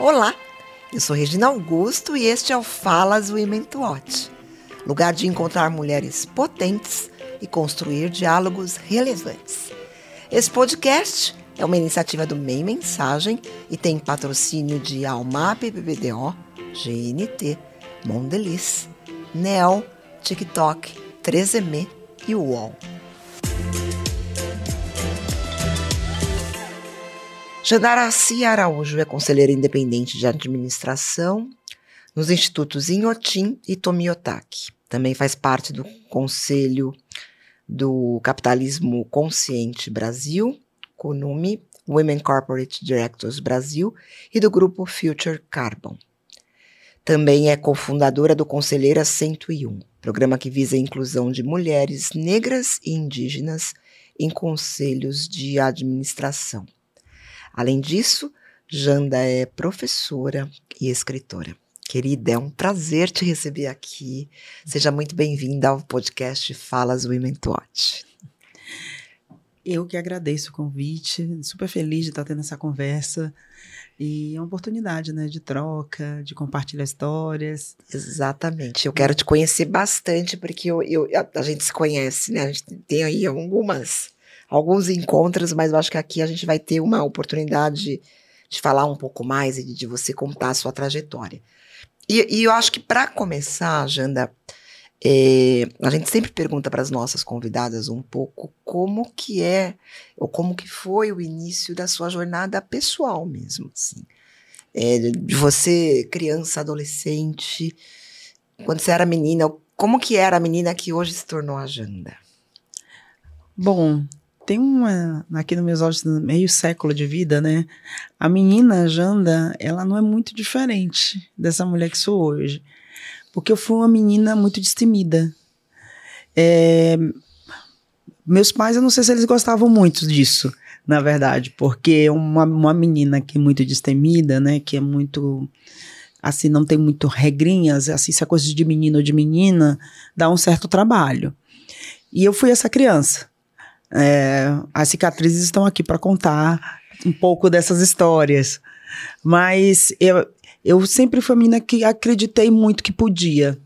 Olá, eu sou Regina Augusto e este é o Falas Women to Watch, lugar de encontrar mulheres potentes e construir diálogos relevantes. Esse podcast é uma iniciativa do MEI Mensagem e tem patrocínio de Almap BBDO, GNT, Mondelez, Nel, TikTok, 3M e UOL. Jandaraci Araújo é conselheira independente de administração nos institutos Inhotim e Tomiotaki. Também faz parte do conselho do Capitalismo Consciente Brasil, CONUME, Women Corporate Directors Brasil e do grupo Future Carbon. Também é cofundadora do Conselheira 101, programa que visa a inclusão de mulheres negras e indígenas em conselhos de administração. Além disso, Janda é professora e escritora. Querida, é um prazer te receber aqui. Seja muito bem-vinda ao podcast Falas Women to Watch. Eu que agradeço o convite, super feliz de estar tendo essa conversa. E é uma oportunidade, né, de troca, de compartilhar histórias. Exatamente. Eu quero te conhecer bastante, porque eu, eu, a, a gente se conhece, né? A gente tem aí algumas, alguns encontros, mas eu acho que aqui a gente vai ter uma oportunidade de, falar um pouco mais e de, de você contar a sua trajetória. E, e eu acho que para começar, Janda, é, a gente sempre pergunta para as nossas convidadas um pouco como que é ou como que foi o início da sua jornada pessoal mesmo, assim. É, de você, criança, adolescente, quando você era menina, como que era a menina que hoje se tornou a Janda? Bom, tem uma, aqui nos meus olhos, meio século de vida, né? A menina Janda, ela não é muito diferente dessa mulher que sou hoje. Porque eu fui uma menina muito destemida. É, meus pais, eu não sei se eles gostavam muito disso, na verdade, porque uma, uma menina que é muito destemida, né? Que é muito assim, não tem muito regrinhas, assim, se é coisa de menino ou de menina, dá um certo trabalho. E eu fui essa criança. É, as cicatrizes estão aqui para contar um pouco dessas histórias. Mas eu, eu sempre fui a menina que acreditei muito que podia.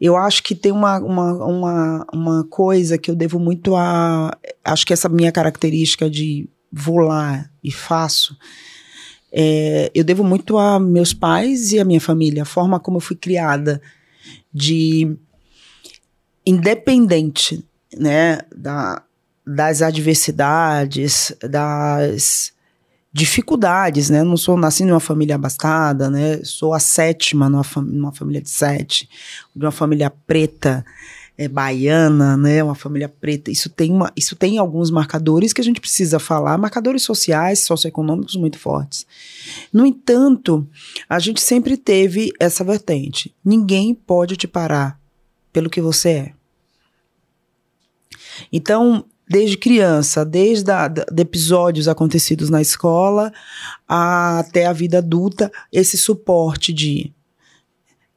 Eu acho que tem uma, uma, uma, uma coisa que eu devo muito a. Acho que essa minha característica de vou lá e faço. É, eu devo muito a meus pais e a minha família, a forma como eu fui criada, de independente né, da, das adversidades, das dificuldades, né? não sou nasci numa família abastada, né? Sou a sétima numa, fam numa família de sete, de uma família preta, é, baiana, né? Uma família preta. Isso tem uma, isso tem alguns marcadores que a gente precisa falar, marcadores sociais, socioeconômicos muito fortes. No entanto, a gente sempre teve essa vertente. Ninguém pode te parar pelo que você é. Então, desde criança, desde a, de episódios acontecidos na escola até a vida adulta, esse suporte de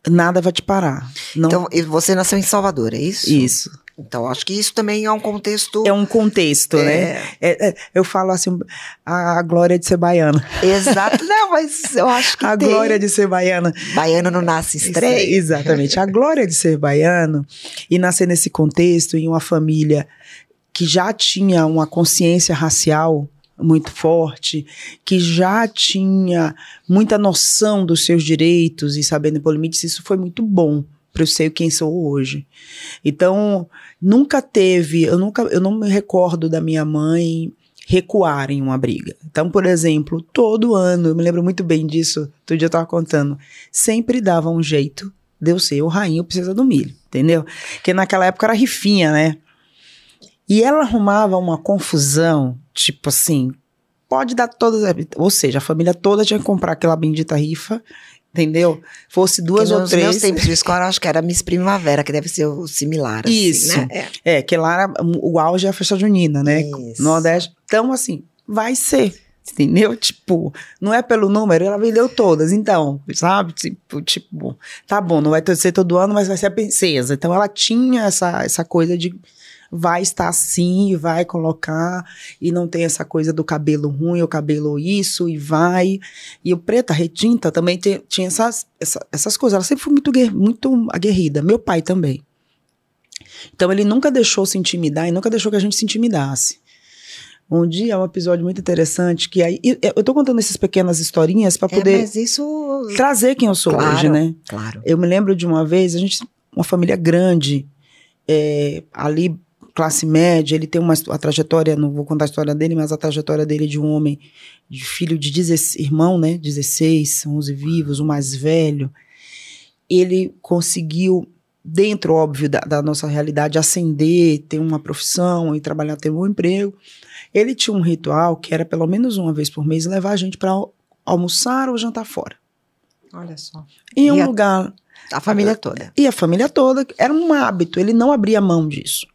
nada vai te parar. Não... Então, você nasceu em Salvador, é isso? Isso. Então, acho que isso também é um contexto. É um contexto, né? é... né? É, é, eu falo assim, a, a, glória de ser baiana. Exato, não, mas eu acho que. a tem... glória de ser baiana. Baiano não nasce estranho. Exatamente. A glória de ser baiano e nascer nesse contexto, em uma família que já tinha uma consciência racial muito forte, que já tinha muita noção dos seus direitos e sabendo por limites, isso foi muito bom para eu ser quem sou hoje. Então, nunca teve, eu nunca, eu não me recordo da minha mãe recuar em uma briga. Então, por exemplo, todo ano, eu me lembro muito bem disso, todo dia eu estava contando, sempre dava um jeito de eu ser o rainho precisa do milho, entendeu? Porque naquela época era rifinha, né? E ela arrumava uma confusão, tipo assim, pode dar todas. Ou seja, a família toda tinha que comprar aquela bendita rifa, entendeu? Fosse duas ou três. Nos meus tempos de escola, acho que era Miss Primavera, que deve ser o similar. Assim, Isso. Né? É. é, que lá era, o auge é a festa junina, né? Isso. Nordeste. Então, assim, vai ser. Entendeu? Tipo, não é pelo número, ela vendeu todas. Então, sabe? Tipo, tipo tá bom, não vai ser todo ano, mas vai ser a princesa. Então, ela tinha essa, essa coisa de vai estar assim, e vai colocar, e não tem essa coisa do cabelo ruim, o cabelo isso, e vai. E o preta retinta também te, tinha essas, essa, essas coisas. Ela sempre foi muito, muito aguerrida. Meu pai também. Então ele nunca deixou se intimidar e nunca deixou que a gente se intimidasse. Um dia é um episódio muito interessante que aí eu tô contando essas pequenas historinhas para é, poder é, isso... trazer quem eu sou claro, hoje, né? Claro. Eu me lembro de uma vez a gente uma família grande é, ali classe média, ele tem uma a trajetória, não vou contar a história dele, mas a trajetória dele de um homem, de filho de 16, irmão, né, 16, 11 vivos, o mais velho. Ele conseguiu dentro, óbvio, da, da, nossa realidade, ascender, ter uma profissão e trabalhar, ter um emprego. Ele tinha um ritual que era pelo menos uma vez por mês levar a gente para almoçar ou jantar fora. Olha só. Em um lugar a família toda. E a família toda. Era um hábito, ele não abria mão disso.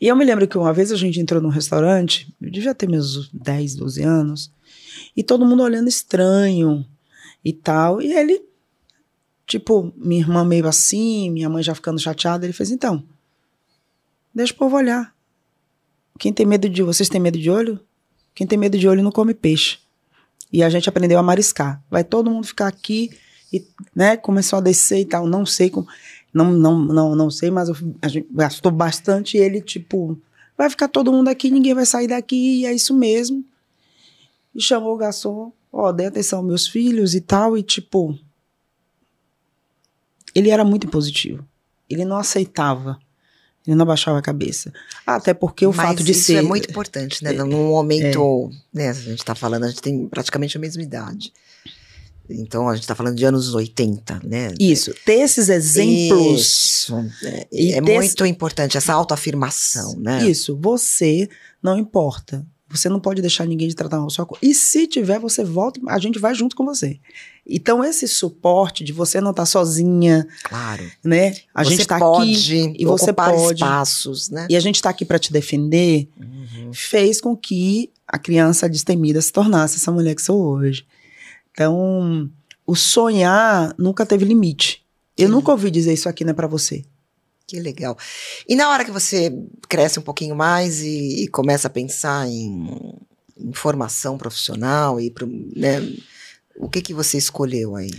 E eu me lembro que uma vez a gente entrou num restaurante, eu devia ter meus 10, 12 anos, e todo mundo olhando estranho e tal. E ele, tipo, minha irmã meio assim, minha mãe já ficando chateada, ele fez: então, deixa o povo olhar. Quem tem medo de. Vocês têm medo de olho? Quem tem medo de olho não come peixe. E a gente aprendeu a mariscar. Vai todo mundo ficar aqui e né, começou a descer e tal. Não sei como. Não, não, não, não sei, mas eu, a gente gastou bastante. E ele, tipo, vai ficar todo mundo aqui, ninguém vai sair daqui, e é isso mesmo. E chamou o garçom, ó, oh, dê atenção aos meus filhos e tal, e tipo. Ele era muito impositivo. Ele não aceitava. Ele não baixava a cabeça. Até porque o Mas fato de isso ser. é muito importante, né? É, Num momento, é. né? A gente está falando, a gente tem praticamente a mesma idade. Então a gente está falando de anos 80, né? Isso, ter esses exemplos. Isso. É, é muito importante, essa autoafirmação, né? Isso, você não importa. Você não pode deixar ninguém de tratar mal sua coisa. E se tiver, você volta, a gente vai junto com você. Então, esse suporte de você não estar tá sozinha. Claro. Né? A você gente está aqui e você pode. espaços, né? E a gente está aqui para te defender. Uhum. Fez com que a criança destemida se tornasse essa mulher que sou hoje. Então, o sonhar nunca teve limite. Eu Sim. nunca ouvi dizer isso aqui não é para você. Que legal. E na hora que você cresce um pouquinho mais e, e começa a pensar em, em formação profissional e pro, né, o que que você escolheu aí?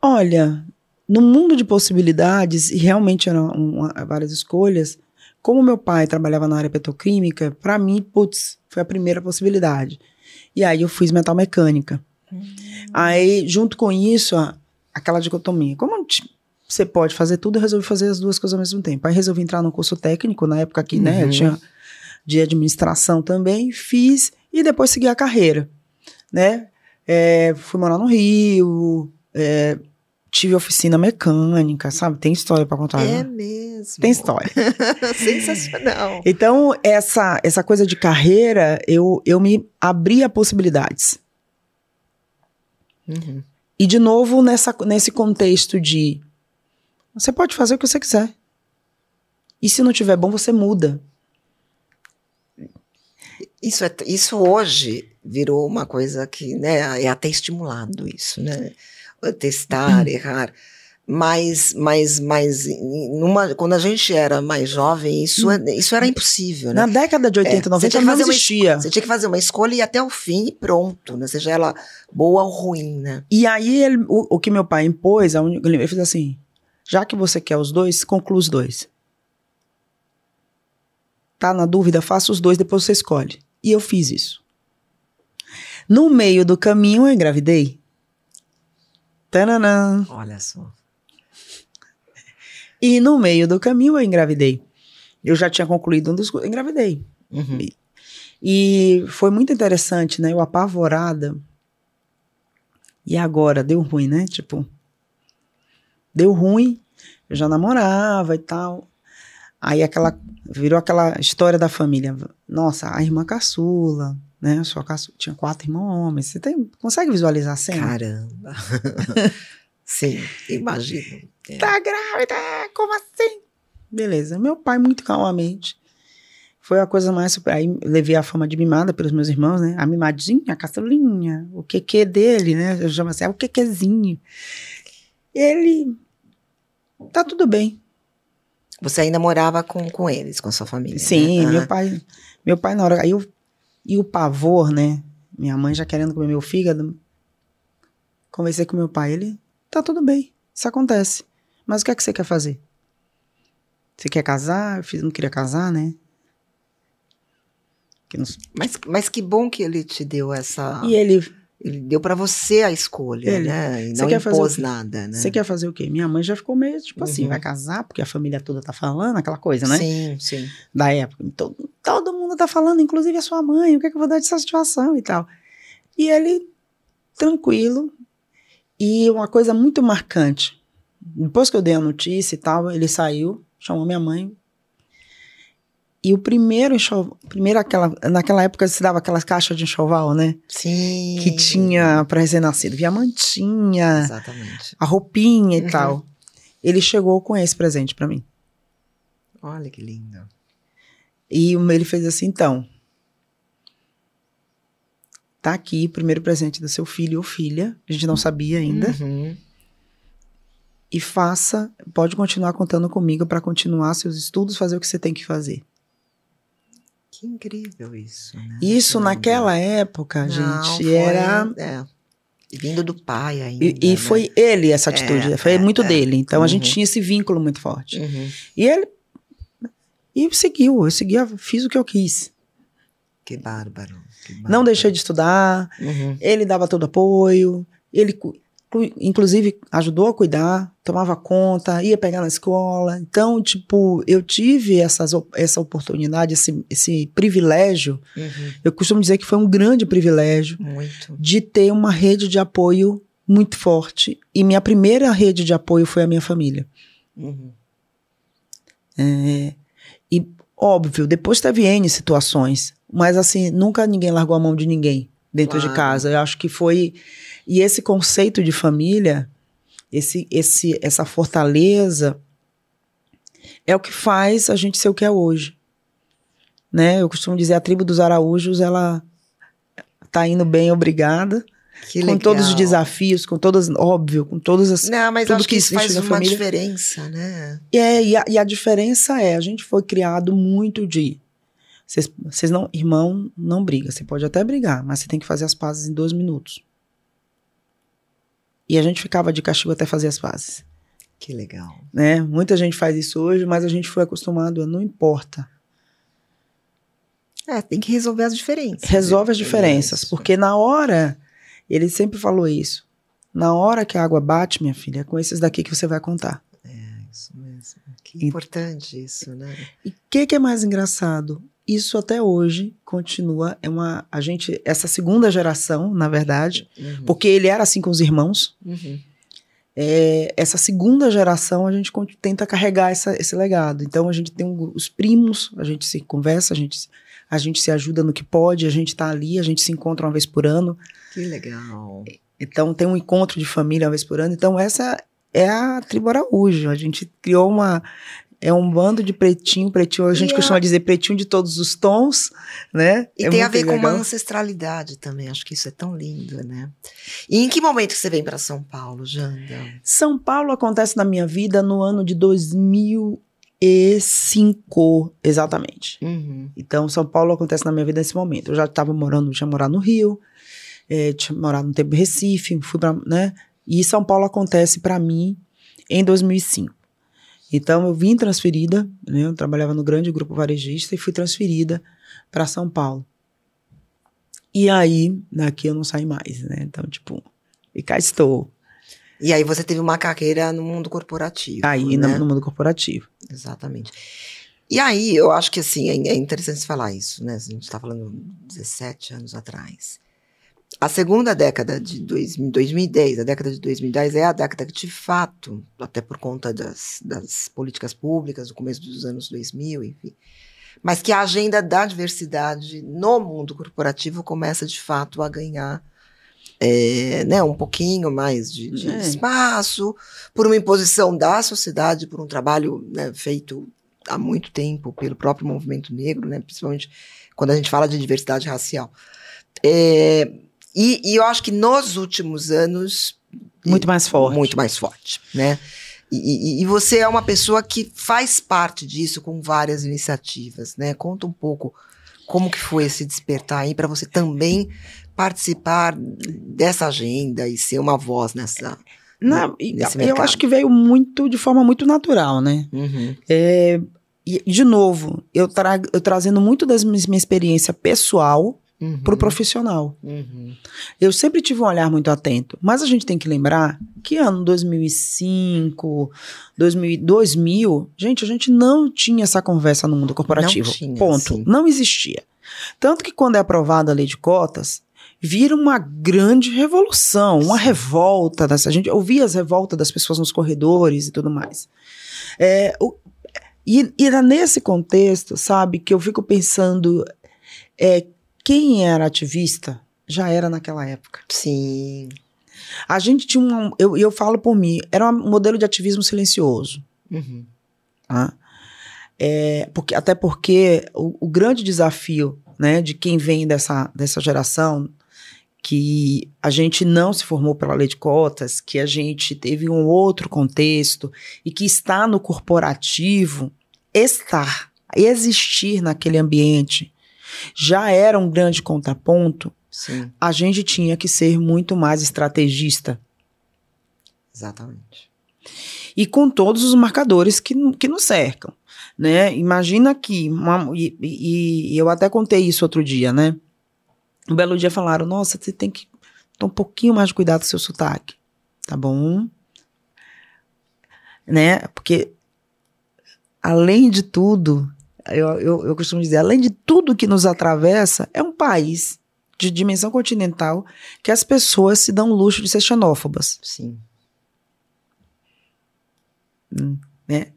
Olha, no mundo de possibilidades e realmente eram uma, várias escolhas. Como meu pai trabalhava na área petroquímica, para mim, putz, foi a primeira possibilidade. E aí eu fiz metal mecânica. Hum. Aí, junto com isso, aquela dicotomia. Como você pode fazer tudo, eu resolvi fazer as duas coisas ao mesmo tempo. Aí resolvi entrar no curso técnico, na época que, né, uhum. tinha de administração também, fiz e depois segui a carreira, né? É, fui morar no Rio, é, tive oficina mecânica, sabe? Tem história para contar. É né? mesmo. Tem história. Sensacional. Então, essa, essa coisa de carreira, eu, eu me abri a possibilidades. Uhum. E, de novo, nessa, nesse contexto de você pode fazer o que você quiser. E se não tiver bom, você muda. Isso, é, isso hoje virou uma coisa que né, é até estimulado isso, né? Testar, uhum. errar. Mas, mas, mas numa, quando a gente era mais jovem, isso, hum. isso era impossível, né? Na década de 80, é, 90 não existia. Uma, você tinha que fazer uma escolha e ir até o fim e pronto, né? Seja ela boa ou ruim, né? E aí, ele, o, o, que meu pai impôs, ele fez assim, já que você quer os dois, conclua os dois. Tá na dúvida, faça os dois, depois você escolhe. E eu fiz isso. No meio do caminho, eu engravidei. Tananã. Olha só. E no meio do caminho eu engravidei. Eu já tinha concluído um dos. Engravidei. Uhum. E, e foi muito interessante, né? Eu apavorada. E agora? Deu ruim, né? Tipo. Deu ruim. Eu já namorava e tal. Aí aquela. Virou aquela história da família. Nossa, a irmã caçula, né? Sua caçula, tinha quatro irmãos homens. Você tem, consegue visualizar a cena? Caramba. Sim, imagino. É. Tá grávida? Como assim? Beleza. Meu pai, muito calmamente, foi a coisa mais. Aí levei a fama de mimada pelos meus irmãos, né? A mimadinha, a caçulinha, o que dele, né? Eu chamo assim, é o quequezinho. Ele. Tá tudo bem. Você ainda morava com, com eles, com a sua família? Sim, né? meu pai, meu pai na hora, aí eu, e o pavor, né? Minha mãe já querendo comer meu fígado. Conversei com meu pai, ele, tá tudo bem, isso acontece. Mas o que é que você quer fazer? Você quer casar? Eu fiz, não queria casar, né? Não... Mas, mas que bom que ele te deu essa. E ele. Ele deu para você a escolha, ele, né? E não impôs nada, né? Você quer fazer o quê? Minha mãe já ficou meio tipo assim, uhum. vai casar porque a família toda tá falando, aquela coisa, né? Sim, sim. Da época. Todo, todo mundo tá falando, inclusive a sua mãe, o que é que eu vou dar de satisfação e tal. E ele, tranquilo. E uma coisa muito marcante. Depois que eu dei a notícia e tal, ele saiu, chamou minha mãe, e o primeiro enxoval, primeiro aquela, naquela época se dava aquelas caixas de enxoval, né? Sim. Que tinha para recém-nascido, via mantinha, Exatamente. a roupinha e uhum. tal. Ele chegou com esse presente para mim. Olha que lindo. E ele fez assim, então, tá aqui o primeiro presente do seu filho ou filha, a gente não sabia ainda. Uhum. E faça, pode continuar contando comigo para continuar seus estudos, fazer o que você tem que fazer. Que incrível isso. Né? Isso naquela época, Não, gente, foi, era. É, vindo do pai ainda. E, e né? foi ele essa atitude, é, foi é, muito é. dele. Então uhum. a gente tinha esse vínculo muito forte. Uhum. E ele. E seguiu, eu seguia, fiz o que eu quis. Que bárbaro. Que bárbaro. Não deixei de estudar, uhum. ele dava todo apoio, ele inclusive ajudou a cuidar, tomava conta, ia pegar na escola. Então, tipo, eu tive essas, essa oportunidade, esse, esse privilégio. Uhum. Eu costumo dizer que foi um grande privilégio muito. de ter uma rede de apoio muito forte. E minha primeira rede de apoio foi a minha família. Uhum. É, e, óbvio, depois teve N situações, mas assim, nunca ninguém largou a mão de ninguém dentro claro. de casa. Eu acho que foi e esse conceito de família, esse, esse, essa fortaleza, é o que faz a gente ser o que é hoje. Né? Eu costumo dizer, a tribo dos Araújos, ela tá indo bem, obrigada. Que com legal. todos os desafios, com todas, óbvio, com todas as. Não, mas tudo acho que, que isso faz uma família. diferença, né? É, e a, e a diferença é, a gente foi criado muito de. Vocês não. Irmão, não briga. Você pode até brigar, mas você tem que fazer as pazes em dois minutos. E a gente ficava de castigo até fazer as pazes. Que legal. Né? Muita gente faz isso hoje, mas a gente foi acostumado a não importa. É, tem que resolver as diferenças. Resolve as diferenças, porque na hora, ele sempre falou isso. Na hora que a água bate, minha filha, é com esses daqui que você vai contar. É, isso mesmo. Que importante isso, né? E o que, que é mais engraçado? Isso até hoje continua é uma a gente essa segunda geração na verdade uhum. porque ele era assim com os irmãos. Uhum. é, essa segunda geração a gente tenta carregar essa, esse legado. Então a gente tem um, os primos a gente se conversa a gente a gente se ajuda no que pode a gente está ali a gente se encontra uma vez por ano. Que legal. Então tem um encontro de família uma vez por ano. Então essa é a tribo Araújo. A gente criou uma é um bando de pretinho, pretinho, a gente e costuma a... dizer pretinho de todos os tons, né? E é tem a ver legal. com uma ancestralidade também, acho que isso é tão lindo, né? E em que momento você vem para São Paulo, Janda? São Paulo acontece na minha vida no ano de 2005, exatamente. Uhum. Então, São Paulo acontece na minha vida nesse momento. Eu já estava morando, tinha morado no Rio, é, tinha morado no tempo em Recife, fui para, né? E São Paulo acontece para mim em 2005. Então eu vim transferida, né, eu trabalhava no grande grupo varejista e fui transferida para São Paulo. E aí, daqui eu não saí mais, né? Então, tipo, e cá estou. E aí você teve uma carreira no mundo corporativo. Aí, né? no, mundo corporativo. Exatamente. E aí, eu acho que assim, é, é interessante falar isso, né? A gente está falando 17 anos atrás. A segunda década de 2010, a década de 2010 é a década que, de fato, até por conta das, das políticas públicas do começo dos anos 2000, enfim, mas que a agenda da diversidade no mundo corporativo começa, de fato, a ganhar é, né, um pouquinho mais de, de é. espaço, por uma imposição da sociedade, por um trabalho né, feito há muito tempo pelo próprio movimento negro, né, principalmente quando a gente fala de diversidade racial. É, e, e, eu acho que nos últimos anos. Muito mais forte. Muito mais forte, né? E, e, e, você é uma pessoa que faz parte disso com várias iniciativas, né? Conta um pouco como que foi esse despertar aí para você também participar dessa agenda e ser uma voz nessa. Não, eu acho que veio muito de forma muito natural, né? Uhum. É, e, de novo, eu, trago, eu trazendo muito da minha experiência pessoal uhum. para o profissional. Uhum. Eu sempre tive um olhar muito atento, mas a gente tem que lembrar que ano 2005, 2000, 2000 gente, a gente não tinha essa conversa no mundo corporativo. Não tinha, ponto. Sim. Não existia. Tanto que quando é aprovada a lei de cotas, vira uma grande revolução, uma revolta. Dessa, a gente ouvia as revoltas das pessoas nos corredores e tudo mais. É, o, e, e era nesse contexto, sabe, que eu fico pensando é, quem era ativista já era naquela época. Sim. A gente tinha um. Eu, eu falo por mim, era um modelo de ativismo silencioso. Uhum. Tá? É, porque, até porque o, o, grande desafio né, de quem vem dessa, dessa geração, que a gente não se formou pela lei de cotas, que a gente teve um outro contexto e que está no corporativo, estar, existir naquele ambiente já era um grande contraponto, Sim. a gente tinha que ser muito mais estrategista. Exatamente. E com todos os marcadores que, que nos cercam. Né? Imagina que, uma, e, e, e eu até contei isso outro dia, né? Um belo dia falaram: Nossa, você tem que ter um pouquinho mais de cuidado com o seu sotaque. Tá bom? Né? Porque, além de tudo, eu, eu, eu costumo dizer, além de tudo que nos atravessa, é um país de dimensão continental que as pessoas se dão o luxo de ser xenófobas. Sim. Hum, né?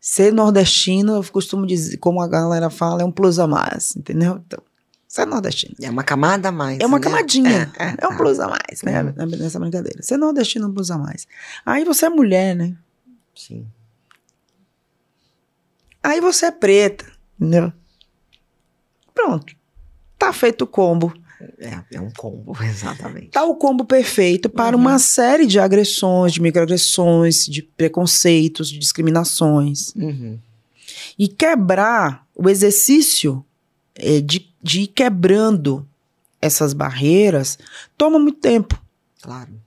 Ser nordestino, eu costumo dizer, como a galera fala, é um plus a mais, entendeu? Então, ser nordestino. É uma camada a mais. É uma né? camadinha. É, é, é, um plus a mais, né? É. Nessa brincadeira. Ser nordestino é um plus a mais. Aí você é mulher, né? Sim. Aí você é preta, entendeu? Pronto. Tá feito o combo. É, é um combo, exatamente. Tá o combo perfeito para uhum. uma série de agressões, de microagressões, de preconceitos, de discriminações. Uhum. E quebrar o exercício é, de, de ir quebrando essas barreiras toma muito tempo. Claro.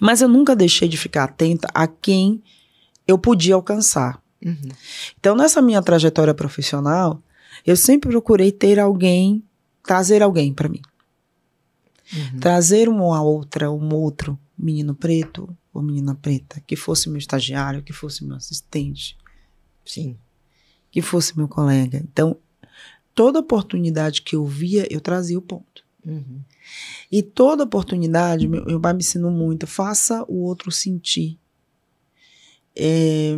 Mas eu nunca deixei de ficar atenta a quem eu podia alcançar. Uhum. Então, nessa minha trajetória profissional, eu sempre procurei ter alguém, trazer alguém para mim. Uhum. Trazer uma outra, um outro menino preto ou menina preta, que fosse meu estagiário, que fosse meu assistente. Sim. Que fosse meu colega. Então, toda oportunidade que eu via, eu trazia o ponto. Uhum. E toda oportunidade, meu, meu pai me ensinou muito, faça o outro sentir. É,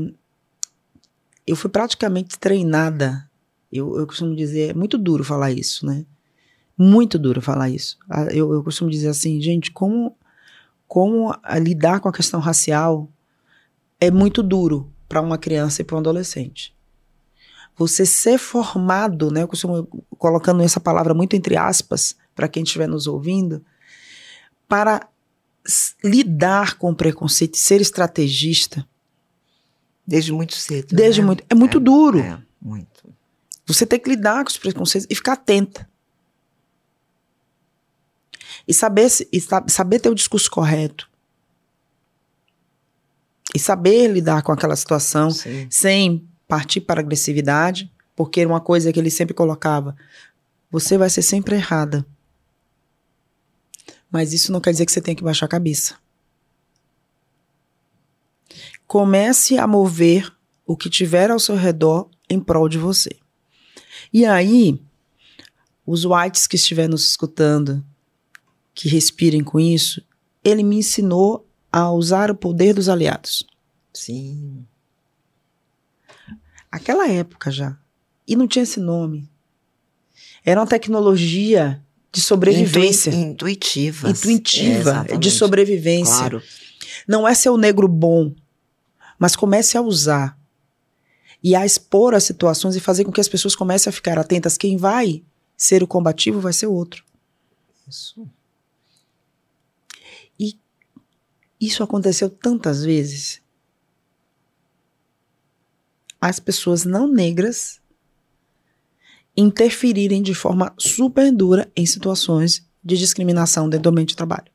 eu fui praticamente treinada. Eu, eu costumo dizer, é muito duro falar isso, né? Muito duro falar isso. Ah, eu, eu costumo dizer assim, gente, como, como lidar com a questão racial é muito duro para uma criança e para um adolescente. Você ser formado, né? Eu costumo colocando essa palavra muito entre aspas para quem estiver nos ouvindo, para lidar com o preconceito, ser estrategista, Desde muito cedo. Desde né? muito. É muito é, duro. É, muito. Você tem que lidar com os preconceitos e ficar atenta. E saber, e saber ter o discurso correto. E saber lidar com aquela situação Sim. sem partir para agressividade, porque era uma coisa que ele sempre colocava: você vai ser sempre errada. Mas isso não quer dizer que você tem que baixar a cabeça comece a mover o que tiver ao seu redor em prol de você. E aí, os whites que estiverem nos escutando, que respirem com isso, ele me ensinou a usar o poder dos aliados. Sim. Aquela época já. E não tinha esse nome. Era uma tecnologia de sobrevivência. intuitiva. Intuitiva, é, de sobrevivência. Claro. Não é ser o negro bom, mas comece a usar e a expor as situações e fazer com que as pessoas comecem a ficar atentas. Quem vai ser o combativo vai ser o outro. Isso. E isso aconteceu tantas vezes as pessoas não negras interferirem de forma super dura em situações de discriminação dentro do ambiente de trabalho.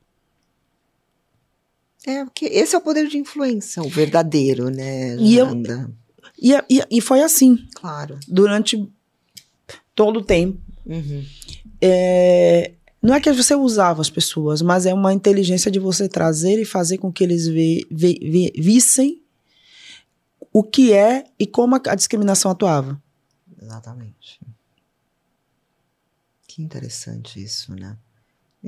É, porque esse é o poder de influência, o verdadeiro, né, E eu- Janda? E, e, e foi assim, Claro. durante todo o tempo. Uhum. É, não é que você usava as pessoas, mas é uma inteligência de você trazer e fazer com que eles ve- ve- ve- vissem o que é e como a, a discriminação atuava. Exatamente. Que interessante isso, né?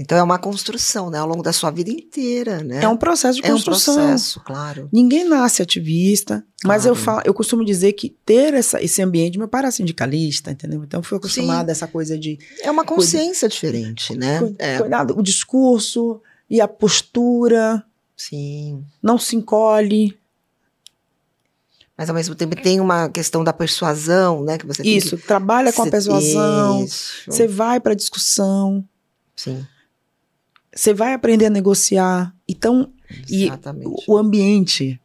Então é uma construção, né? Ao longo da sua vida inteira, né? É um processo de É um construção. processo, claro. Ninguém nasce ativista, mas eu, falo, eu costumo dizer que ter essa, esse ambiente, meu pai era sindicalista, entendeu? Então eu fui acostumada a essa coisa de É uma consciência diferente, né? É, cuidado, o discurso e a postura, sim. não se encolhe. Mas ao mesmo tempo tem uma questão da persuasão, né? Que você Isso, trabalha que com a persuasão, Isso. você vai para discussão, Sim, você vai aprender a negociar. Então, E exatamente. o, o ambiente,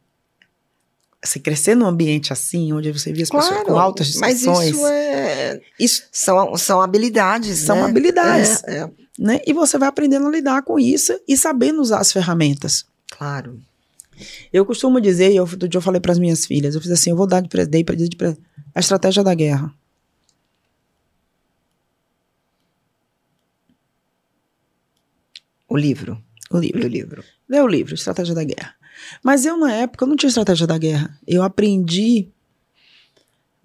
você crescer num ambiente assim, onde você vê as pessoas com altas mas discussões, isso é isso, são, são habilidades, São né? habilidades. É, é, né? E você vai aprendendo a lidar com isso e sabendo usar as ferramentas. claro. Eu costumo dizer, e eu, outro dia eu falei para as minhas filhas, eu fiz assim, eu vou dar de presente, dei de pre- a estratégia da guerra. O livro. O livro. O livro. Lê o livro, Estratégia da Guerra. Mas eu, na época, eu não tinha estratégia da guerra. Eu aprendi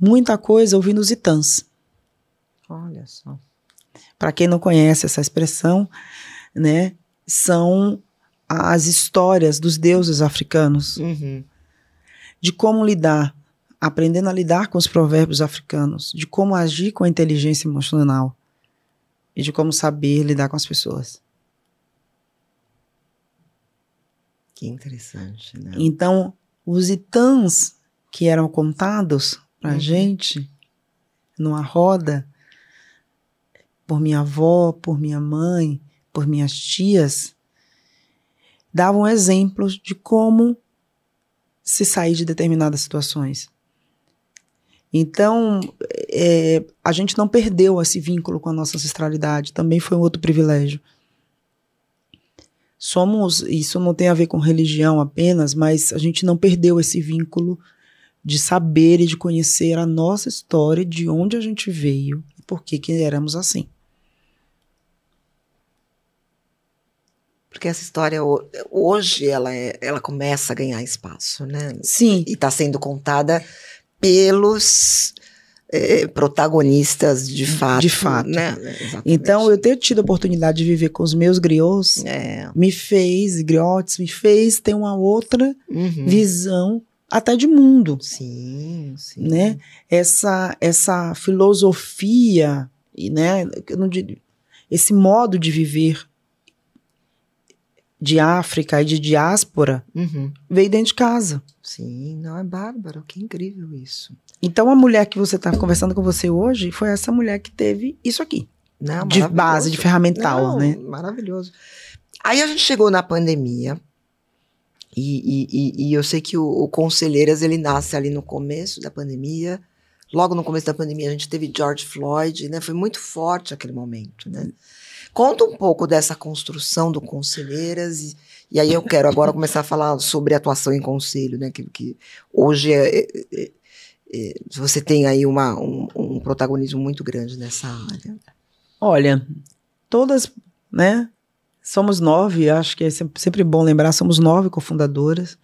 muita coisa ouvindo os itãs. Olha só. Para quem não conhece essa expressão, né, são as histórias dos deuses africanos, Uhum. de como lidar, aprendendo a lidar com os provérbios africanos, de como agir com a inteligência emocional e de como saber lidar com as pessoas. Que interessante, né? Então, os itãs que eram contados pra Uhum. gente numa roda por minha avó, por minha mãe, por minhas tias, davam exemplos de como se sair de determinadas situações. Então, é, a gente não perdeu esse vínculo com a nossa ancestralidade, também foi um outro privilégio. Somos, isso não tem a ver com religião apenas, mas a gente não perdeu esse vínculo de saber e de conhecer a nossa história, de onde a gente veio e por que que éramos assim. Porque essa história ho- hoje ela, é- ela começa a ganhar espaço, né? Sim, E está sendo contada pelos eh, protagonistas de fato. De fato. Né? Exatamente. então eu ter tido a oportunidade de viver com os meus griots É. me fez, griotes, me fez ter uma outra Uhum. visão até de mundo. Sim, sim. né? Essa essa filosofia e né, esse modo de viver de África e de diáspora Uhum. veio dentro de casa. Sim, não é bárbaro, que incrível isso. Então a mulher que você está conversando com você hoje foi essa mulher que teve isso aqui, Não, de base, de ferramental, Não, né? Maravilhoso. Aí a gente chegou na pandemia. E, e- e- e eu sei que o, o Conselheiras ele nasce ali no começo da pandemia. Logo no começo da pandemia a gente teve George Floyd, né? Foi muito forte aquele momento, né? Conta um pouco dessa construção do Conselheiras e, e aí eu quero agora começar a falar sobre atuação em conselho, né? Que, que hoje é- é- é- você tem aí uma, um, um protagonismo muito grande nessa área. Olha, todas, né? Somos nove, acho que é sempre, bom lembrar, somos nove cofundadoras.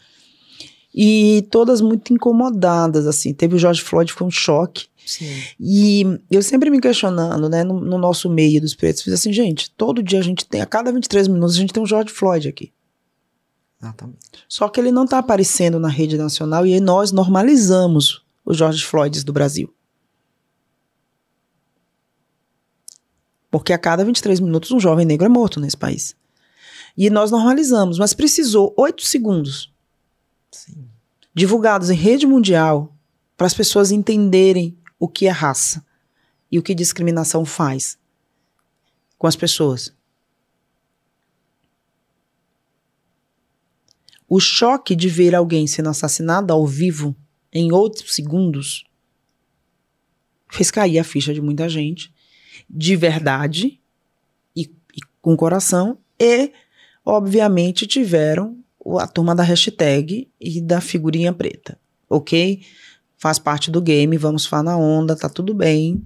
E todas muito incomodadas, assim. Teve o George Floyd, foi um choque. Sim. E eu sempre me questionando, né, no, no nosso meio dos pretos, fiz assim, gente, todo dia a gente tem, a cada 23 minutos a gente tem um George Floyd aqui. Exatamente. Só que ele não tá aparecendo na rede nacional e aí nós normalizamos os George Floyds do Brasil. Porque a cada 23 minutos um jovem negro é morto nesse país. E nós normalizamos, mas precisou oito segundos Sim. divulgados em rede mundial para as pessoas entenderem o que é raça e o que discriminação faz com as pessoas. O choque de ver alguém sendo assassinado ao vivo em outros segundos, fez cair a ficha de muita gente, de verdade e, e com coração, e, obviamente, tiveram a turma da hashtag e da figurinha preta, ok? Faz parte do game, vamos falar na onda, tá tudo bem.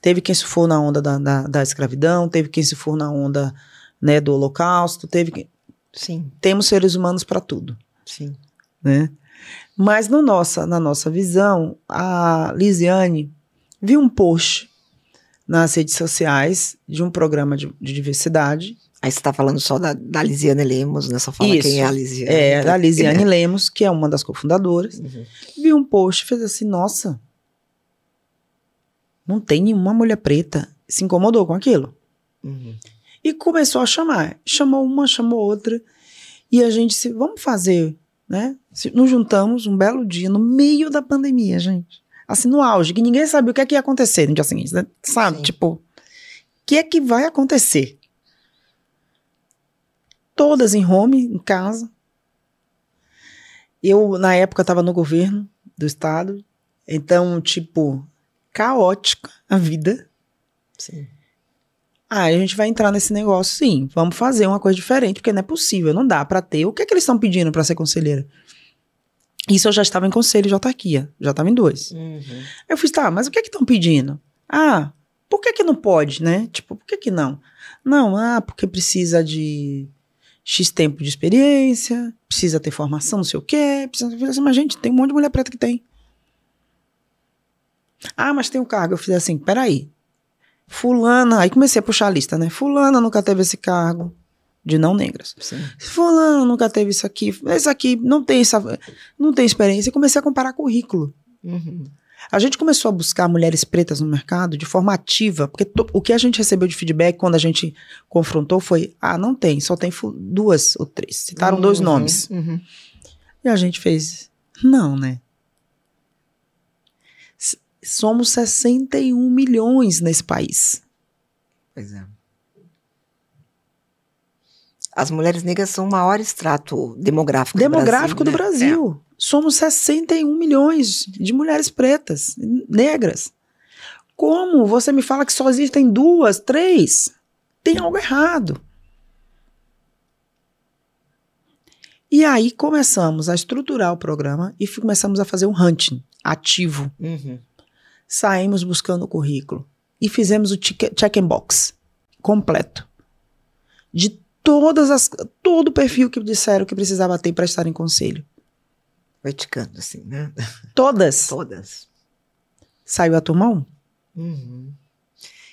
Teve quem se for na onda da, da, da escravidão, teve quem se for na onda né, do holocausto, teve quem... Sim. Temos seres humanos para tudo. Sim. Né? Mas no nossa, na nossa visão, a Lisiane viu um post nas redes sociais de um programa de, de diversidade. Aí você está falando só da, da Lisiane Lemos, né? Só fala Isso. quem é a Lisiane. É, tá? a Lisiane Lemos, que é uma das cofundadoras, Uhum. viu um post e fez assim: nossa, não tem nenhuma mulher preta. Se incomodou com aquilo. Uhum. E começou a chamar. Chamou uma, chamou outra. E a gente se, vamos fazer, né? Nos juntamos um belo dia, no meio da pandemia, gente. Assim, no auge, que ninguém sabia o que, é que ia acontecer no dia seguinte, né? Sabe? Sim. Tipo, o que é que vai acontecer? Todas em home, em casa. Eu, na época, estava no governo do estado. Então, tipo, caótica a vida. Sim. Ah, a gente vai entrar nesse negócio, sim. Vamos fazer uma coisa diferente, porque não é possível, não dá pra ter. O que é que eles estão pedindo pra ser conselheira? Isso eu já estava em conselho de autarquia, já estava em dois. Uhum. Eu fiz, tá, mas o que é que estão pedindo? Ah, por que que não pode, né? Tipo, por que que não? Não, ah, porque precisa de X tempo de experiência, precisa ter formação, não sei o quê. Precisa... assim, mas gente, tem um monte de mulher preta que tem. Ah, mas tem um cargo. Eu fiz assim, peraí. Fulana, aí comecei a puxar a lista, né? Fulana nunca teve esse cargo de não negras. Sim. Fulano nunca teve isso aqui, esse aqui não tem essa, não tem experiência. E comecei a comparar currículo. Uhum. A gente começou a buscar mulheres pretas no mercado de forma ativa, porque to- o que a gente recebeu de feedback quando a gente confrontou foi: ah, não tem, só tem duas ou três. Citaram dois Uhum. nomes. Uhum. E a gente fez: não, né? Somos 61 milhões nesse país. Pois é. As mulheres negras são o maior extrato demográfico, Demográfico do do Brasil. Brasil. Somos 61 milhões de mulheres pretas, negras. Como você me fala que só existem duas, três? Tem algo errado. E aí começamos a estruturar o programa e começamos a fazer um hunting ativo. É. Uhum. Saímos buscando o currículo e fizemos o check and box completo de todas as todo o perfil que disseram que precisava ter para estar em conselho. Verticando, assim, né? Todas. Todas. Saiu a turma 1. Uhum.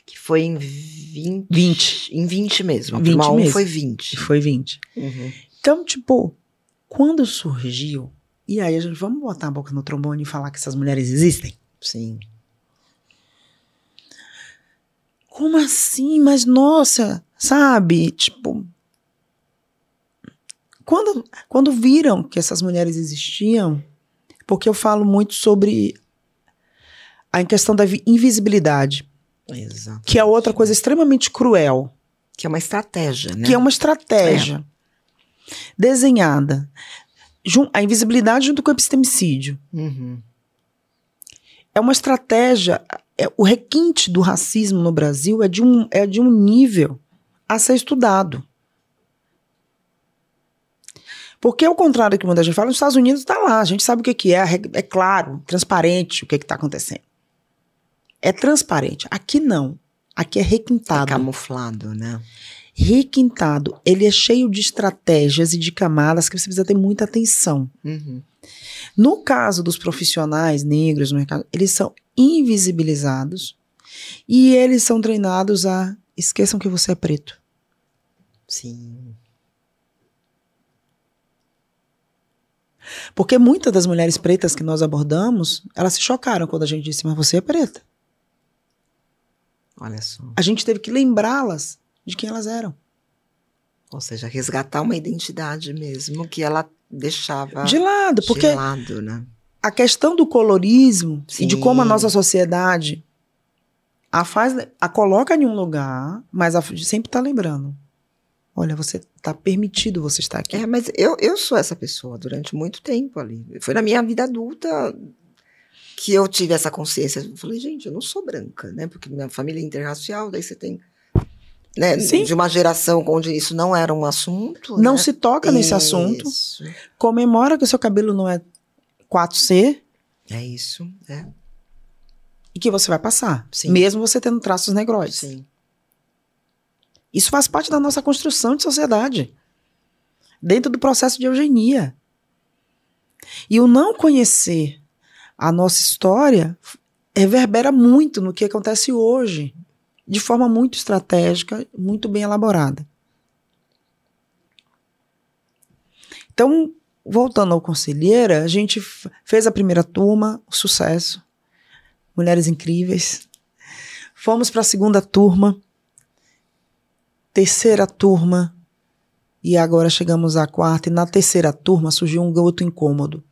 Que foi em 20. 20. Em 20 mesmo. A 20 turma 1 mesmo. foi 20. Foi 20. Uhum. Então, tipo, quando surgiu, e aí a gente vamos botar a boca no trombone e falar que essas mulheres existem? Sim. Como assim? Mas nossa, sabe? Tipo. Quando, quando viram que essas mulheres existiam, porque eu falo muito sobre a questão da vi- invisibilidade, Exato. que é outra coisa extremamente cruel, Que é uma estratégia, né? que é uma estratégia desenhada. Jun- A invisibilidade junto com o epistemicídio. Uhum. é uma estratégia. É- o requinte do racismo no Brasil é de, um, é de um nível a ser estudado. Porque, ao contrário do que muita gente fala, nos Estados Unidos está lá, a gente sabe o que, que é, é claro, transparente o que está acontecendo. É transparente. Aqui não. Aqui é É requintado. camuflado, né? requintado. Ele é cheio de estratégias e de camadas que você precisa ter muita atenção. Uhum. No caso dos profissionais negros no mercado, eles são invisibilizados e eles são treinados a esqueçam que você é preto. Sim. Porque muitas das mulheres pretas que nós abordamos, elas se chocaram quando a gente disse, mas você é preta. Olha só. A gente teve que lembrá-las de quem elas eram. Ou seja, resgatar uma identidade mesmo que ela deixava De lado, porque de lado, né? A questão do colorismo e de Sim. como a nossa sociedade a faz, a coloca em um lugar, mas a, sempre tá lembrando. Olha, você está permitido você estar aqui. É, mas eu, eu sou essa pessoa durante muito tempo ali. Foi na minha vida adulta que eu tive essa consciência. Eu falei, gente, eu não sou branca, né? Porque minha família é interracial, daí você tem. Né, Sim. de uma geração onde isso não era um assunto. Não né? se toca nesse assunto. Isso. Comemora que o seu cabelo não é 4C É isso, é. e que você vai passar. Sim. Mesmo você tendo traços negroides. Sim. Isso faz parte da nossa construção de sociedade. Dentro do processo de eugenia. E o não conhecer a nossa história reverbera muito no que acontece hoje, de forma muito estratégica, muito bem elaborada. Então, voltando ao Conselheira, a gente fez a primeira turma, sucesso, mulheres incríveis. Fomos para a segunda turma, terceira turma, e agora chegamos à quarta, e na terceira turma surgiu um outro incômodo.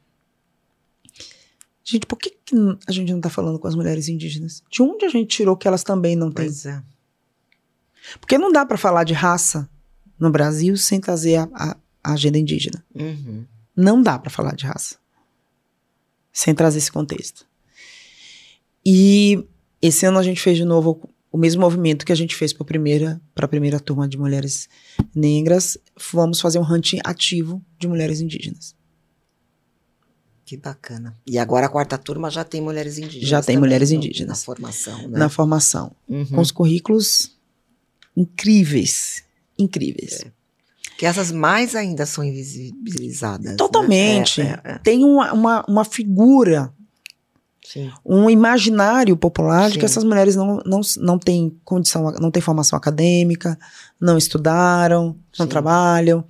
Gente, por que, que a gente não está falando com as mulheres indígenas? De onde a gente tirou que elas também não têm? Pois é. Porque não dá para falar de raça no Brasil sem trazer a, a- a agenda indígena. Uhum. Não dá para falar de raça sem trazer esse contexto. E esse ano a gente fez de novo o mesmo movimento que a gente fez para a primeira, pra primeira turma de mulheres negras. Vamos fazer um hunting ativo de mulheres indígenas. Que bacana. E agora a quarta turma já tem mulheres indígenas. Já tem também mulheres no- indígenas. Na formação, né? Na formação. Uhum. Com os currículos incríveis. Incríveis. Que essas mais ainda são invisibilizadas. né? Totalmente. É, é, é. Tem uma, uma, uma figura Sim. um imaginário popular de que Sim. essas mulheres não, não, não têm condição, não têm formação acadêmica, não estudaram, não Sim. trabalham.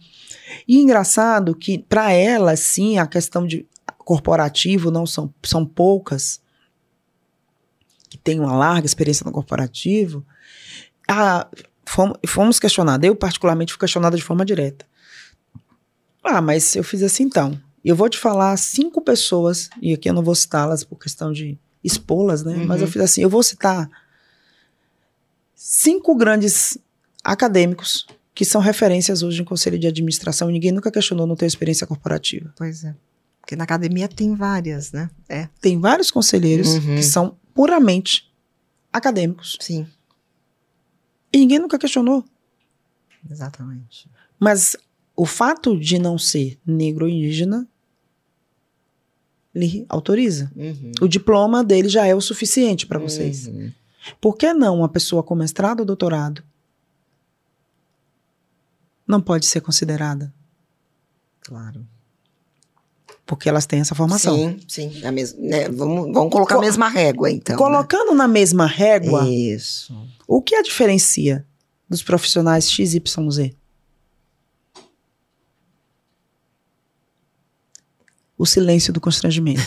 E engraçado que, para elas, sim, a questão de corporativo não são, são poucas que têm uma larga experiência no corporativo. Ah, fomos, fomos questionados, eu particularmente fui questionada de forma direta. Ah, mas eu fiz assim então. Eu vou te falar cinco pessoas, e aqui eu não vou citá-las por questão de expô-las, né? Mas eu Uhum. fiz assim: eu vou citar cinco grandes acadêmicos que são referências hoje em conselho de administração e ninguém nunca questionou não ter experiência corporativa. Pois é. Porque na academia tem várias, né? É. Tem vários conselheiros Uhum. que são puramente acadêmicos Sim, e ninguém nunca questionou. exatamente. Mas o fato de não ser negro ou indígena lhe autoriza. Uhum. O diploma dele já é o suficiente para vocês. Uhum. Por que não uma pessoa com mestrado ou doutorado não pode ser considerada? Claro. Porque elas têm essa formação. Sim, sim. A mes- né, Vamos, vamos colocar Co- a mesma régua, então. Colocando na mesma régua, né? Isso. o que a diferencia dos profissionais XYZ? O silêncio do constrangimento.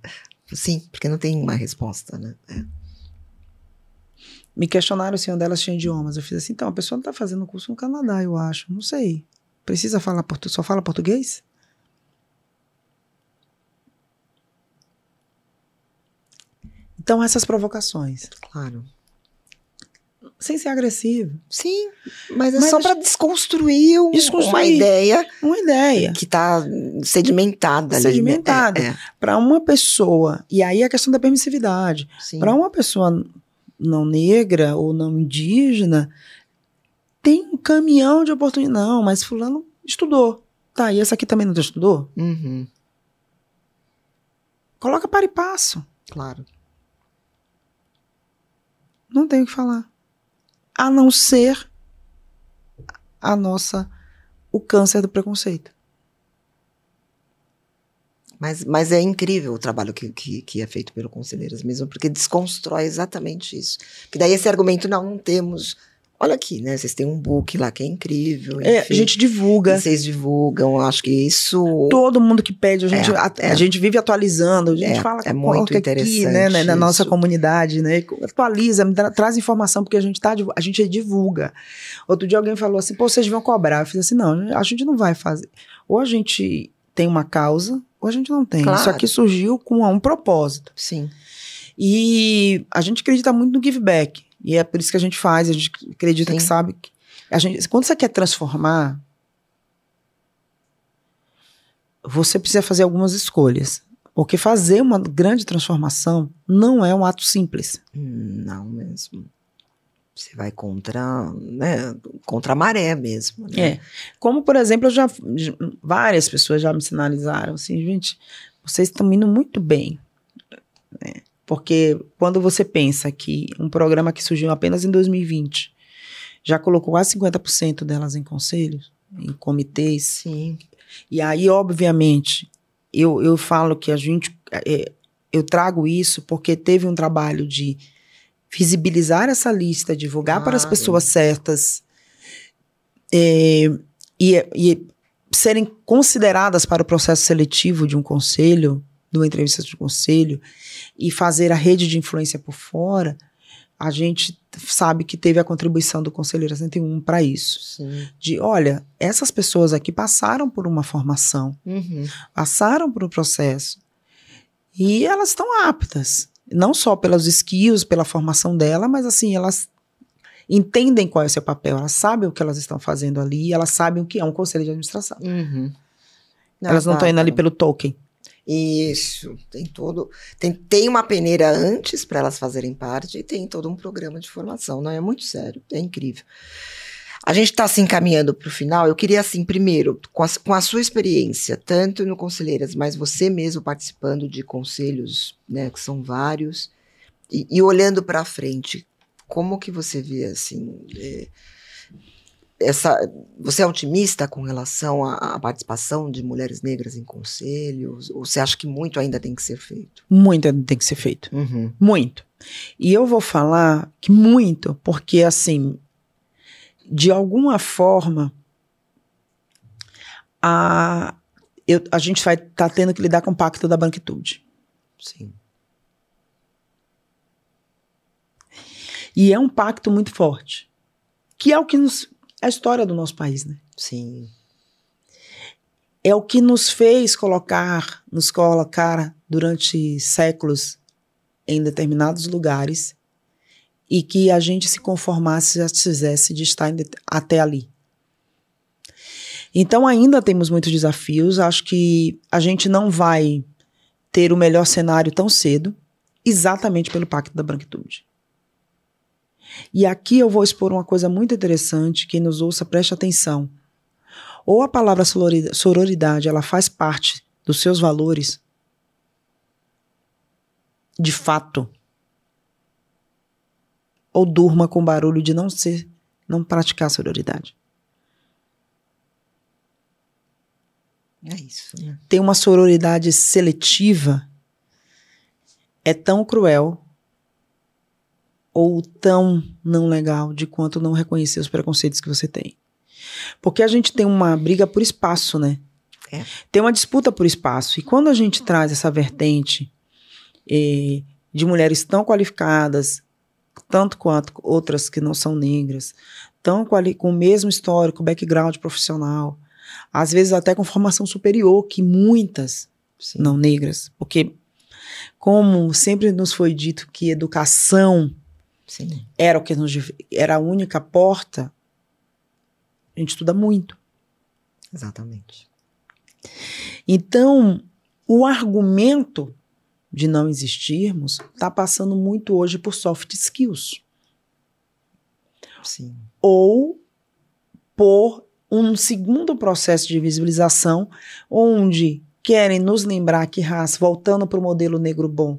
Sim, porque não tem uma resposta, né? É. Me questionaram se uma delas tinha idiomas. Eu fiz assim, então, a pessoa não está fazendo curso no Canadá, eu acho. Não sei. Precisa falar português? Só fala português? Então, essas provocações. Claro. Sem ser agressivo. Sim, mas é Mas só para desconstruir, um- uma Desconstruir. ideia Uma ideia. que está sedimentada ali. né? Sedimentada. É, é. Para uma pessoa. E aí a questão da permissividade. Para uma pessoa não negra ou não indígena, tem um caminhão de oportunidade. Não, mas Fulano estudou. Tá, e essa aqui também não estudou? Uhum, Coloca para e passo. claro. Não tem o que falar. A não ser a nossa. o câncer do preconceito. Mas, mas é incrível o trabalho que, que, que é feito pelo Conselheiras mesmo, porque desconstrói exatamente isso. Que daí esse argumento, não, não temos. Olha aqui, né? Vocês têm um book lá que é incrível. É, a enfim, gente divulga. Vocês divulgam, acho que isso. Todo mundo que pede, a gente, É, a, é. a gente vive atualizando, a gente É, fala é muito coloca aqui, interessante né, na, nossa comunidade, né? Atualiza, tra- traz informação, porque a gente, tá, a gente divulga. Outro dia alguém falou assim, pô, vocês vão cobrar. Eu fiz assim, não, a gente não vai fazer. Ou a gente tem uma causa, ou a gente não tem. Claro. Isso aqui surgiu com um propósito. Sim. E a gente acredita muito no give back. E é por isso que a gente faz, a gente acredita Sim. que sabe. que- A gente, quando você quer transformar, você precisa fazer algumas escolhas. Porque fazer uma grande transformação não é um ato simples. Não mesmo. Você vai contra, né, contra a maré mesmo. Né? É. Como, por exemplo, eu já, várias pessoas já me sinalizaram assim, gente, vocês estão indo muito bem. Né? Porque quando você pensa que um programa que surgiu apenas em 2020 já colocou quase 50% delas em conselhos, em comitês. Sim. E aí, obviamente, eu, eu falo que a gente. É, eu trago isso porque teve um trabalho de visibilizar essa lista, divulgar claro. para as pessoas certas é, e, e serem consideradas para o processo seletivo de um conselho, de uma entrevista de conselho, e fazer a rede de influência por fora, a gente sabe que teve a contribuição do Conselheiro 101 para isso. Sim. De, olha, essas pessoas aqui passaram por uma formação, uhum. passaram por um processo, e elas estão aptas não só pelos skills, pela formação dela, mas assim, elas entendem qual é o seu papel, elas sabem o que elas estão fazendo ali, elas sabem o que é um conselho de administração. Uhum. Não, elas não estão indo ali pelo token. Isso, tem todo. Tem, tem uma peneira antes para elas fazerem parte e tem todo um programa de formação. Não é muito sério, é incrível. A gente está se encaminhando para o final. Eu queria, assim, primeiro, com a, com a, sua experiência, tanto no Conselheiras, mas você mesmo participando de conselhos, né, que são vários, e, e olhando para frente, como que você vê, assim, é, essa, você é otimista com relação à, à, participação de mulheres negras em conselhos? Ou você acha que muito ainda tem que ser feito? Muito ainda tem que ser feito. Uhum. Muito. E eu vou falar que muito, porque, assim, de alguma forma, a, eu, a gente vai estar tá tendo que lidar com o pacto da branquitude. Sim. E é um pacto muito forte. Que é o que nos. É a história do nosso país, né? Sim. É o que nos fez colocar, nos colocar durante séculos em determinados lugares e que a gente se conformasse já fizesse de estar até ali. Então ainda temos muitos desafios, acho que a gente não vai ter o melhor cenário tão cedo, exatamente pelo Pacto da Branquitude. E aqui eu vou expor uma coisa muito interessante, quem nos ouça preste atenção. Ou a palavra sororidade, ela faz parte dos seus valores, de fato, ou durma com barulho de não ser, não praticar sororidade. É isso. Né? Ter uma sororidade seletiva é tão cruel ou tão não legal de quanto não reconhecer os preconceitos que você tem. Porque a gente tem uma briga por espaço, né? É. Tem uma disputa por espaço. E quando a gente traz essa vertente eh, de mulheres tão qualificadas, tanto quanto outras que não são negras, tão com, o mesmo histórico, background profissional, às vezes até com formação superior que muitas Sim. não negras, porque como sempre nos foi dito que educação Sim. era o que nos era a única porta, a gente estuda muito. Exatamente. Então, o argumento de não existirmos está passando muito hoje por soft skills. Sim. Ou por um segundo processo de visibilização, onde querem nos lembrar que raça, voltando para o modelo negro bom,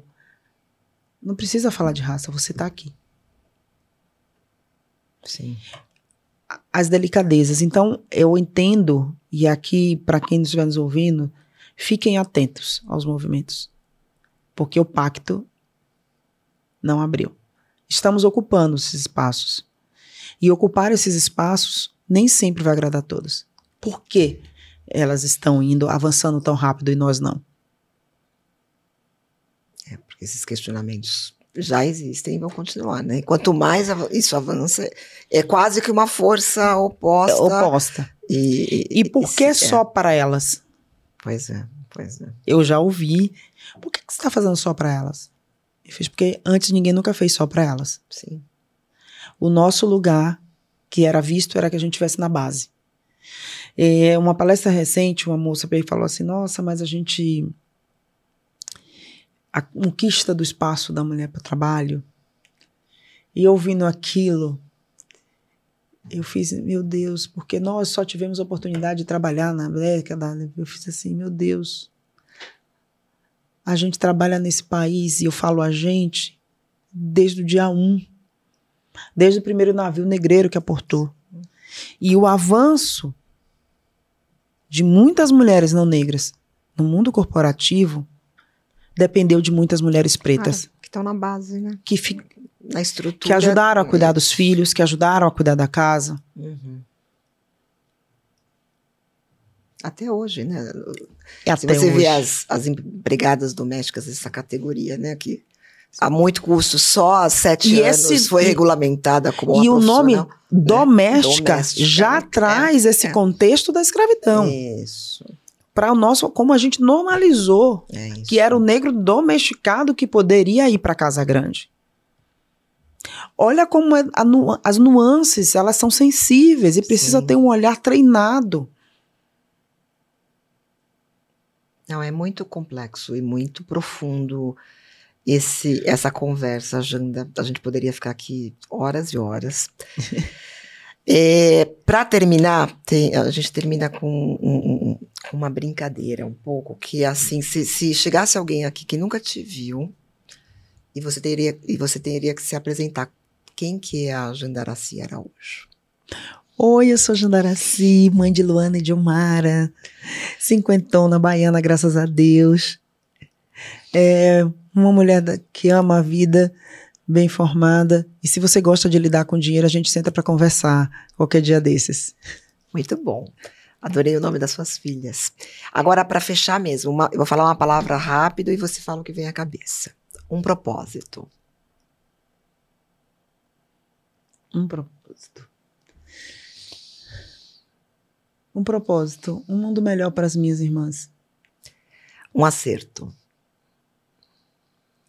não precisa falar de raça, você está aqui. Sim. As delicadezas. Então, eu entendo, e aqui, para quem estiver nos ouvindo, fiquem atentos aos movimentos porque o pacto não abriu. Estamos ocupando esses espaços. E ocupar esses espaços nem sempre vai agradar a todos. Por que elas estão indo, avançando tão rápido e nós não? É, porque esses questionamentos já existem e vão continuar, né? Quanto mais isso avança, é quase que uma força oposta. É oposta. E, e, e por que é. só para elas? Pois é, pois é. Eu já ouvi por que, que você está fazendo só para elas? Eu fiz porque antes ninguém nunca fez só para elas. Sim. O nosso lugar que era visto era que a gente estivesse na base. É, uma palestra recente, uma moça veio e falou assim: Nossa, mas a gente. A conquista do espaço da mulher para o trabalho. E ouvindo aquilo, eu fiz, meu Deus, porque nós só tivemos oportunidade de trabalhar na década. Eu fiz assim, meu Deus. A gente trabalha nesse país, e eu falo a gente, desde o dia 1. Um, desde o primeiro navio negreiro que aportou. E o avanço de muitas mulheres não negras no mundo corporativo dependeu de muitas mulheres pretas. Ah, que estão na base, né? Que, na estrutura. Que ajudaram a cuidar dos filhos, que ajudaram a cuidar da casa. Uhum. Até hoje, né? Até Se você hoje. vê as, as empregadas domésticas dessa categoria, né? Que há muito custo, só há sete e anos esse, foi regulamentada como E o nome né? doméstica, doméstica, já né? traz é, esse é. contexto da escravidão. Isso. Para o nosso, como a gente normalizou, é que era o negro domesticado que poderia ir para casa grande. Olha como é nu, as nuances, elas são sensíveis e precisa Sim. ter um olhar treinado. Não, é muito complexo e muito profundo esse, essa conversa, Janda. A gente poderia ficar aqui horas e horas. é, Para terminar, tem, a gente termina com um, um, uma brincadeira um pouco, que assim, se, se chegasse alguém aqui que nunca te viu e você teria, e você teria que se apresentar, quem que é a Jandaraci Araújo? Oi, eu sou Jandaraci, mãe de Luana e de Omara, cinquentona baiana, graças a Deus. É, uma mulher que ama a vida, bem formada. E se você gosta de lidar com dinheiro, a gente senta para conversar qualquer dia desses. Muito bom. Adorei o nome das suas filhas. Agora, para fechar mesmo, uma, eu vou falar uma palavra rápido e você fala o que vem à cabeça. Um propósito. Um propósito. Um propósito. Um mundo melhor para as minhas irmãs. Um acerto.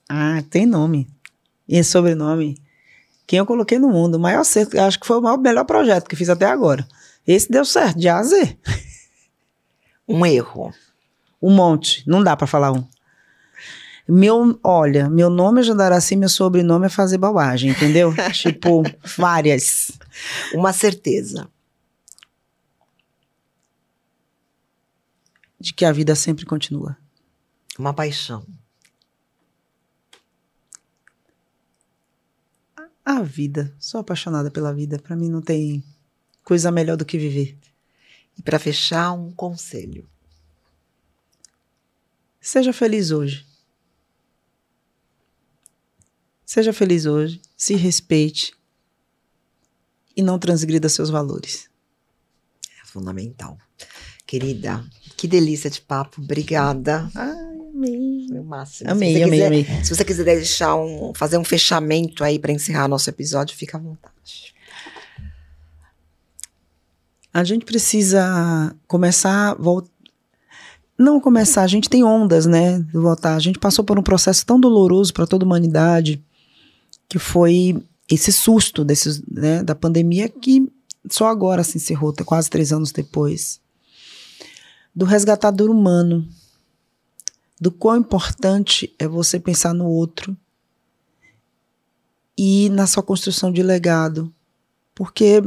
Ah, tem nome. E sobrenome. Quem eu coloquei no mundo, o maior certo, acho que foi o maior, melhor projeto que fiz até agora. Esse deu certo, de A a Z. Um erro. Um monte, não dá para falar um. Meu, olha, meu nome é Jandaraci, meu sobrenome é fazer bobagem, entendeu? tipo, várias. Uma certeza. De que a vida sempre continua. Uma paixão. A vida. Sou apaixonada pela vida. Para mim não tem coisa melhor do que viver. E para fechar, um conselho. Seja feliz hoje. Seja feliz hoje, se respeite e não transgrida seus valores. É fundamental. Querida, que delícia de papo. Obrigada. Ai, amei. Foi o máximo. Amei, amei, quiser, amei. Se você quiser deixar um, fazer um fechamento aí para encerrar nosso episódio, fica à vontade. A gente precisa começar voltar. Não começar, a gente tem ondas, né? De voltar. A gente passou por um processo tão doloroso para toda a humanidade, que foi esse susto desses, né, da pandemia que só agora se encerrou, quase três anos depois. Do resgatador humano, do quão importante é você pensar no outro e na sua construção de legado. Porque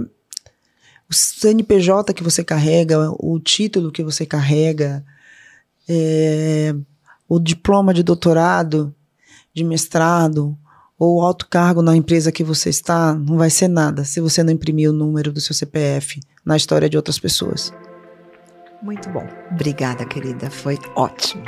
o CNPJ que você carrega, o título que você carrega, é, o diploma de doutorado, de mestrado, ou alto cargo na empresa que você está, não vai ser nada se você não imprimir o número do seu CPF na história de outras pessoas. Muito bom. Obrigada, querida. Foi ótimo.